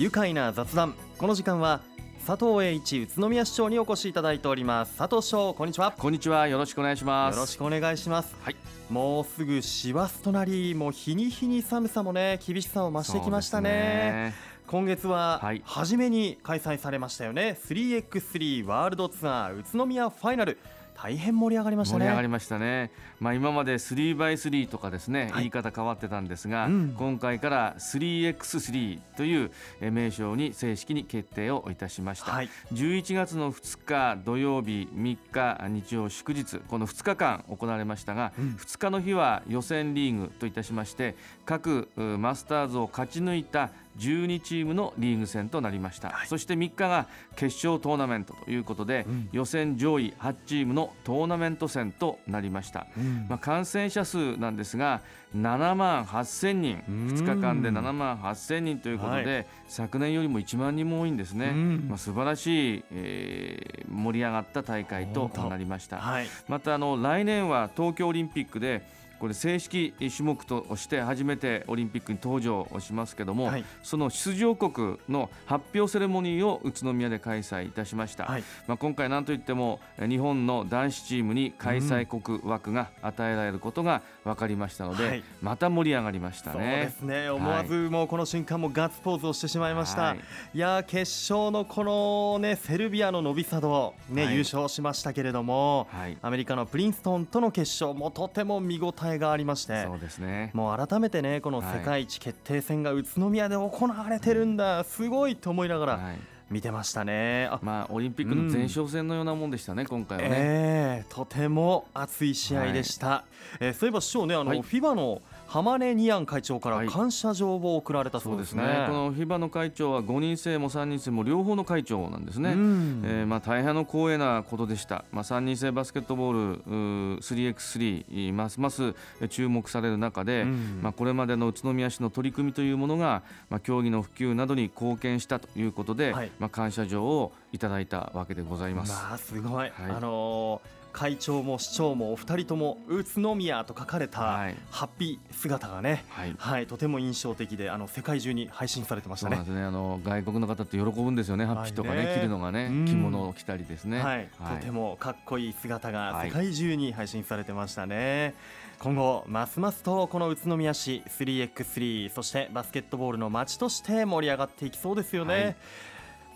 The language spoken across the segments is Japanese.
愉快な雑談。この時間は佐藤栄一宇都宮市長にお越しいただいております。佐藤市長こんにちは。こんにちは。よろしくお願いします。よろしくお願いします。はい。もうすぐ師走となりもう日に日に寒さもね厳しさを増してきましたね。今月ははい。初めに開催されましたよね、3x3 ワールドツアー宇都宮ファイナル大変盛り上がりましたね。盛り上がりましたね、まあ、今まで 3x3 とかですね、はい。言い方変わってたんですが、うん。今回から 3x3 というえー名称に正式に決定をいたしました、はい。11月の2日土曜日3日日曜祝日この2日間行われましたが、うん。2日の日は予選リーグといたしまして各うマスターズを勝ち抜いた12チームのリーグ戦となりました、はい。そして3日が決勝トーナメントということで、うん。予選上位8チームのトーナメント戦となりました、うん。まあ、感染者数なんですが7万8000人うん。2日間で7万8000人ということで、昨年よりも1万人も多いんですね、うん。まあ、素晴らしい、えー盛り上がった大会となりました。はい。またあの来年は東京オリンピックでこれ正式種目として初めてオリンピックに登場をしますけども、はい。その出場国の発表セレモニーを宇都宮で開催いたしました、はい。まあ、今回なんといってもえ日本の男子チームに開催国枠が与えられることが分かりましたので、はい。また盛り上がりましたそうでね。すね思わずもうこの瞬間もガッツポーズをしてしまいました、はい。い、やー決勝のこのねセルビアのノビサドね、はい。優勝しましたけれどもはい、アメリカのプリンストンとの決勝もとても見応えがありましてそうですね。もう改めてねこの世界一決定戦が宇都宮で行われてるんだ、すごいと思いながらはい、見てましたね。あまあオリンピックの前哨戦のようなもんでしたね、今回はね。えーとても熱い試合でした、えーそういえば市長ねあの、はい。FIBA の浜根ニアン会長からはい感謝状を贈られたそそううでね。ですすね。この FIBA の会長は5人制も3人制も両方の会長なんですね。うんえーまあ、大変の光栄なことでした、まあ、3人制バスケットボールうー 3x3 ますます注目される中で、うんまあ、これまでの宇都宮市の取り組みというものが、まあ、競技の普及などに貢献したということで、はいまあ、感謝状をいただいたわけでございます。まあすごい、はいあのー会長も市長もお二人とも宇都宮と書かれたはい。ハッピー姿がね、はい。はい、とても印象的であの世界中に配信されてましたね。そうなん。ですね。あの外国の方って喜ぶんですよね、ハッピーとかね、着るのがねうん、着物を着たりですね。はい、とてもかっこいい姿がはい。世界中に配信されてましたね、今後ますますとこの宇都宮市 3x3 そしてバスケットボールの街として盛り上がっていきそうですよね、はい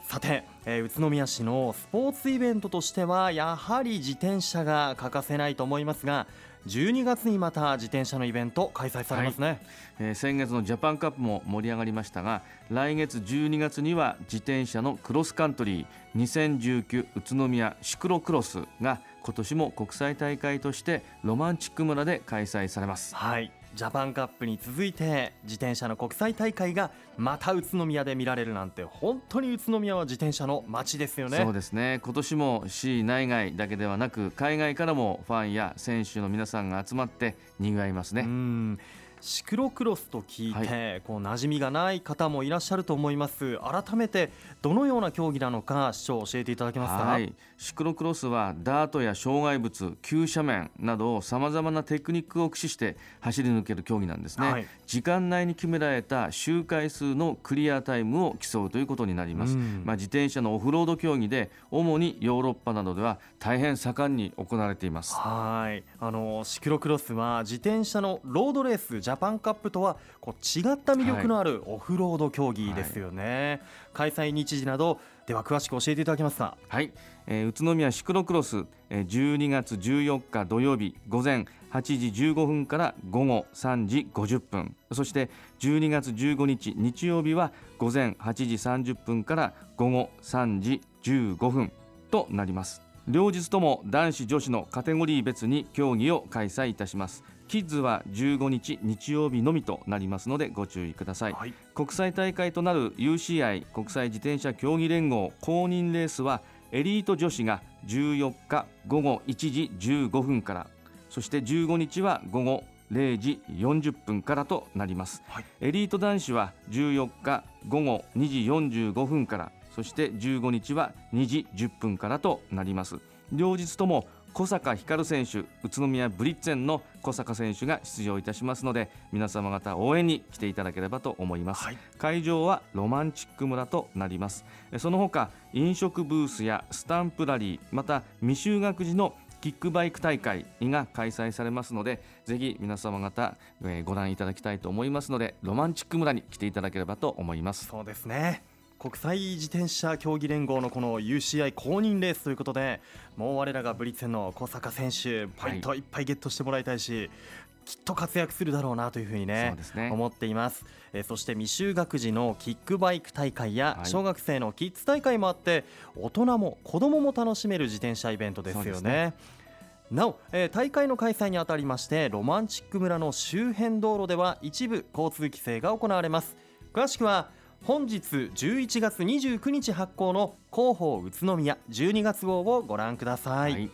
さて、えー宇都宮市のスポーツイベントとしてはやはり自転車が欠かせないと思いますが12月にまた自転車のイベント開催されますね、えー先月のジャパンカップも盛り上がりましたが来月12月には自転車のクロスカントリー2019宇都宮シクロクロスが今年も国際大会としてロマンチック村で開催されます。はいジャパンカップに続いて自転車の国際大会がまた宇都宮で見られるなんて本当に宇都宮は自転車の街ですよね。そうですね。今年も市内外だけではなく海外からもファンや選手の皆さんが集まって賑わいますね。うんシクロクロスと聞いて、こう馴染みがない方もいらっしゃると思います。改めてどのような競技なのか市長教えていただけますか？はい、シクロクロスはダートや障害物急斜面などさまざまなテクニックを駆使して走り抜ける競技なんですね、はい。時間内に決められた周回数のクリアタイムを競うということになります、うん。まあ、自転車のオフロード競技で主にヨーロッパなどでは大変盛んに行われています。はい。あのシクロクロスは自転車のロードレースジャパンカップとはこう違った魅力のあるオフロード競技ですよね、開催日時などでは詳しく教えていただけますか？はい、えー宇都宮シクロクロス、えー12月14日土曜日午前8時15分から午後3時50分そして12月15日日曜日は午前8時30分から午後3時15分となります。両日とも男子女子のカテゴリー別に競技を開催いたします。キッズは15日日曜日のみとなりますのでご注意ください。はい。国際大会となる UCI 国際自転車競技連合公認レースはエリート女子が14日午後1時15分からそして15日は午後0時40分からとなります、はい。エリート男子は14日午後2時45分からそして15日は2時10分からとなります。両日とも小坂光選手宇都宮ブリッツェンの小坂選手が出場いたしますので皆様方応援に来ていただければと思います、はい、会場はロマンチック村となります。その他飲食ブースやスタンプラリーまた未就学児のキックバイク大会が開催されますのでぜひ皆様方、えご覧いただきたいと思いますのでロマンチック村に来ていただければと思います。そうですね国際自転車競技連合のこの UCI 公認レースということでもう我らがブリッツェンの小坂選手ポイントいっぱいゲットしてもらいたいし、はいきっと活躍するだろうなというふうにね、ね、思っています、えー、そして未就学児のキックバイク大会や小学生のキッズ大会もあって、大人も子供も楽しめる自転車イベントですよね。なお、えー、大会の開催にあたりましてロマンチック村の周辺道路では一部交通規制が行われます。詳しくは本日11月29日発行の広報宇都宮12月号をご覧ください、はい、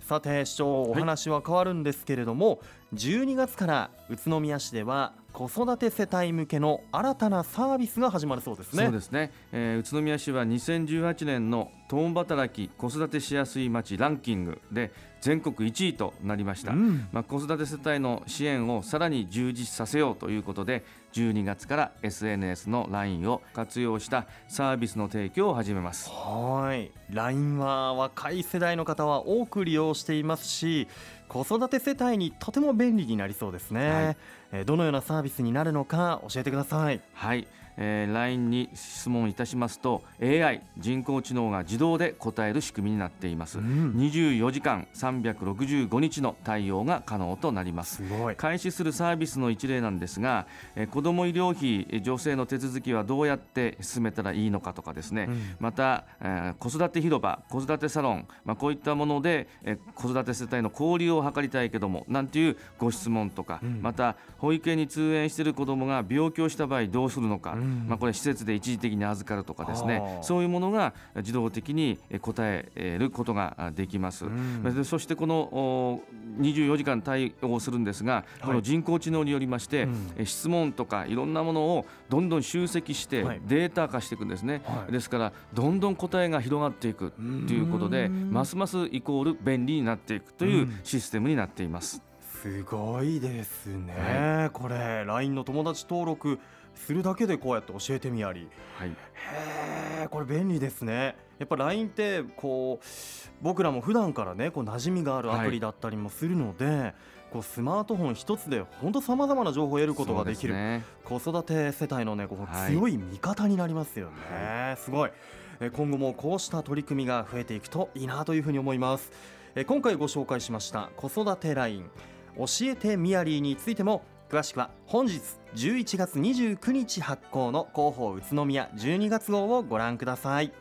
さて市長お話は変わるんですけれども、はい、12月から宇都宮市では子育て世帯向けの新たなサービスが始まるそうですね。そうですね、えー、宇都宮市は2018年の共働き子育てしやすい町ランキングで全国1位となりました、うん、まあ、子育て世帯の支援をさらに充実させようということで12月から SNS の LINE を活用したサービスの提供を始めます。はい。LINE は若い世代の方は多く利用していますし子育て世帯にとても便利になりそうですね、はい、どのようなサービスになるのか教えてください。はいえー、LINE に質問いたしますと AI 人工知能が自動で答える仕組みになっています、うん、24時間365日の対応が可能となります。開始するサービスの一例なんですが、えー、子ども医療費助成の手続きはどうやって進めたらいいのかとかですね、うん、また、えー、子育て広場子育てサロン、まあ、こういったもので、えー、子育て世帯の交流を図りたいけどもなんていうご質問とか、うん、また保育園に通園している子どもが病気をした場合どうするのか、まあ、これ施設で一時的に預かるとかですね。そういうものが自動的に答えることができます、うん、そしてこの24時間対応するんですが、この人工知能によりまして、うん、質問とかいろんなものをどんどん集積してデータ化していくんですね、はい、ですからどんどん答えが広がっていくということでますますイコール便利になっていくというシステムになっています。すごいですね、はい、これ LINE の友達登録するだけでこうやって教えてみやり、はい、へえこれ便利ですね。やっぱ LINE ってこう僕らも普段からねこう馴染みがあるアプリだったりもするので、はい、こうスマートフォン一つで本当さまざまな情報を得ることができる、ね、子育て世帯のねこう強い味方になりますよね、はい、すごい。今後もこうした取り組みが増えていくといいなというふうに思います。今回ご紹介しました子育て LINE 教えてミヤリーについても詳しくは本日11月29日発行の広報宇都宮12月号をご覧ください。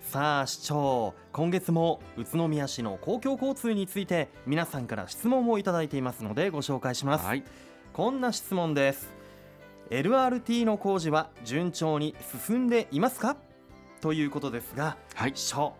さあ市長今月も宇都宮市の公共交通について皆さんから質問をいただいていますのでご紹介します、はい、こんな質問です。LRT の工事は順調に進んでいますか？ということですが、はい、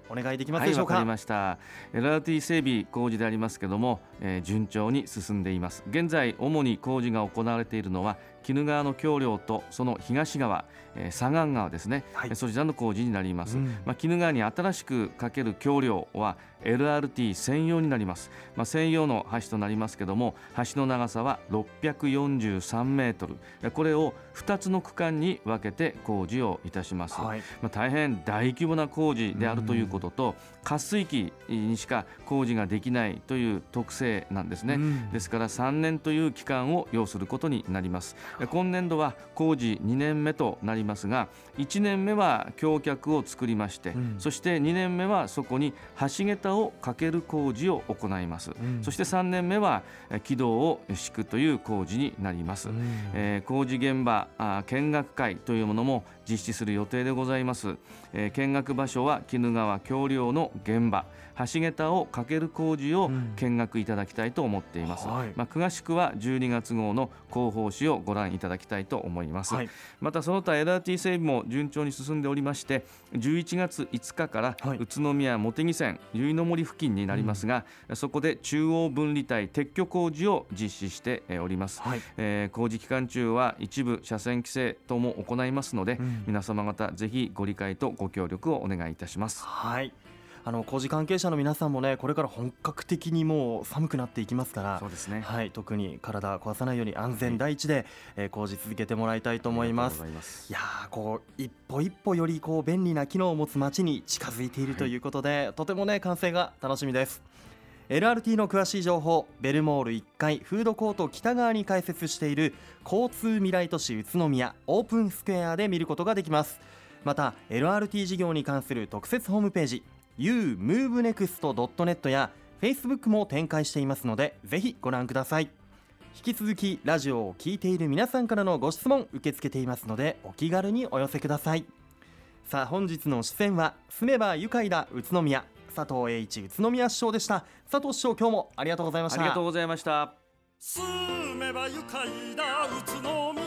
お願いできますでしょうか？はい、かりました。LRT 整備工事でありますけども、えー、順調に進んでいます。現在主に工事が行われているのは鬼怒川の橋梁とその東側、えー、左岸側ですね、はい、そちらの工事になります。うん、まあ鬼怒川に新しく架ける橋梁は LRT 専用になります、まあ、専用の橋となりますけども橋の長さは643メートル。これを2つの区間に分けて工事をいたします、はい、まあ、大変大規模な工事であるということと渇水期にしか工事ができないという特性なんですね、ですから3年という期間を要することになります。今年度は工事2年目となりますが1年目は橋脚を作りまして、うん、そして2年目はそこに橋桁をかける工事を行います、うん、そして3年目は軌道を敷くという工事になります、うん、えー、工事現場あ見学会というものも実施する予定でございます、えー、見学場所は鬼怒川橋梁の現場。橋桁をかける工事を見学いただきたいと思っています、うんはい、まあ、詳しくは12月号の広報誌をご覧いただきたいと思います、はい、またその他 LRT 整備も順調に進んでおりまして11月5日から宇都宮茂木線由比の森付近になりますが、うん、そこで中央分離帯撤去工事を実施しております、はい、えー、工事期間中は一部車線規制等も行いますので、うん、皆様方ぜひご理解とご協力をお願いいたします。はい。あの工事関係者の皆さんもねこれから本格的にもう寒くなっていきますからそうですね。はい、特に体壊さないように安全第一で、えー工事続けてもらいたいと思います。います。いやーこう一歩一歩よりこう便利な機能を持つ街に近づいているということで、とてもね完成が楽しみです LRT の詳しい情報ベルモール1階フードコート北側に開設している交通未来都市宇都宮オープンスクエアで見ることができます。また LRT 事業に関する特設ホームページ umovenext.net や Facebook も展開していますのでぜひご覧ください。引き続きラジオを聞いている皆さんからのご質問受け付けていますのでお気軽にお寄せください。さあ本日の出演は住めば愉快だ宇都宮。佐藤栄一宇都宮市長でした。佐藤市長今日もありがとうございました。ありがとうございました。住めば愉快だ宇都宮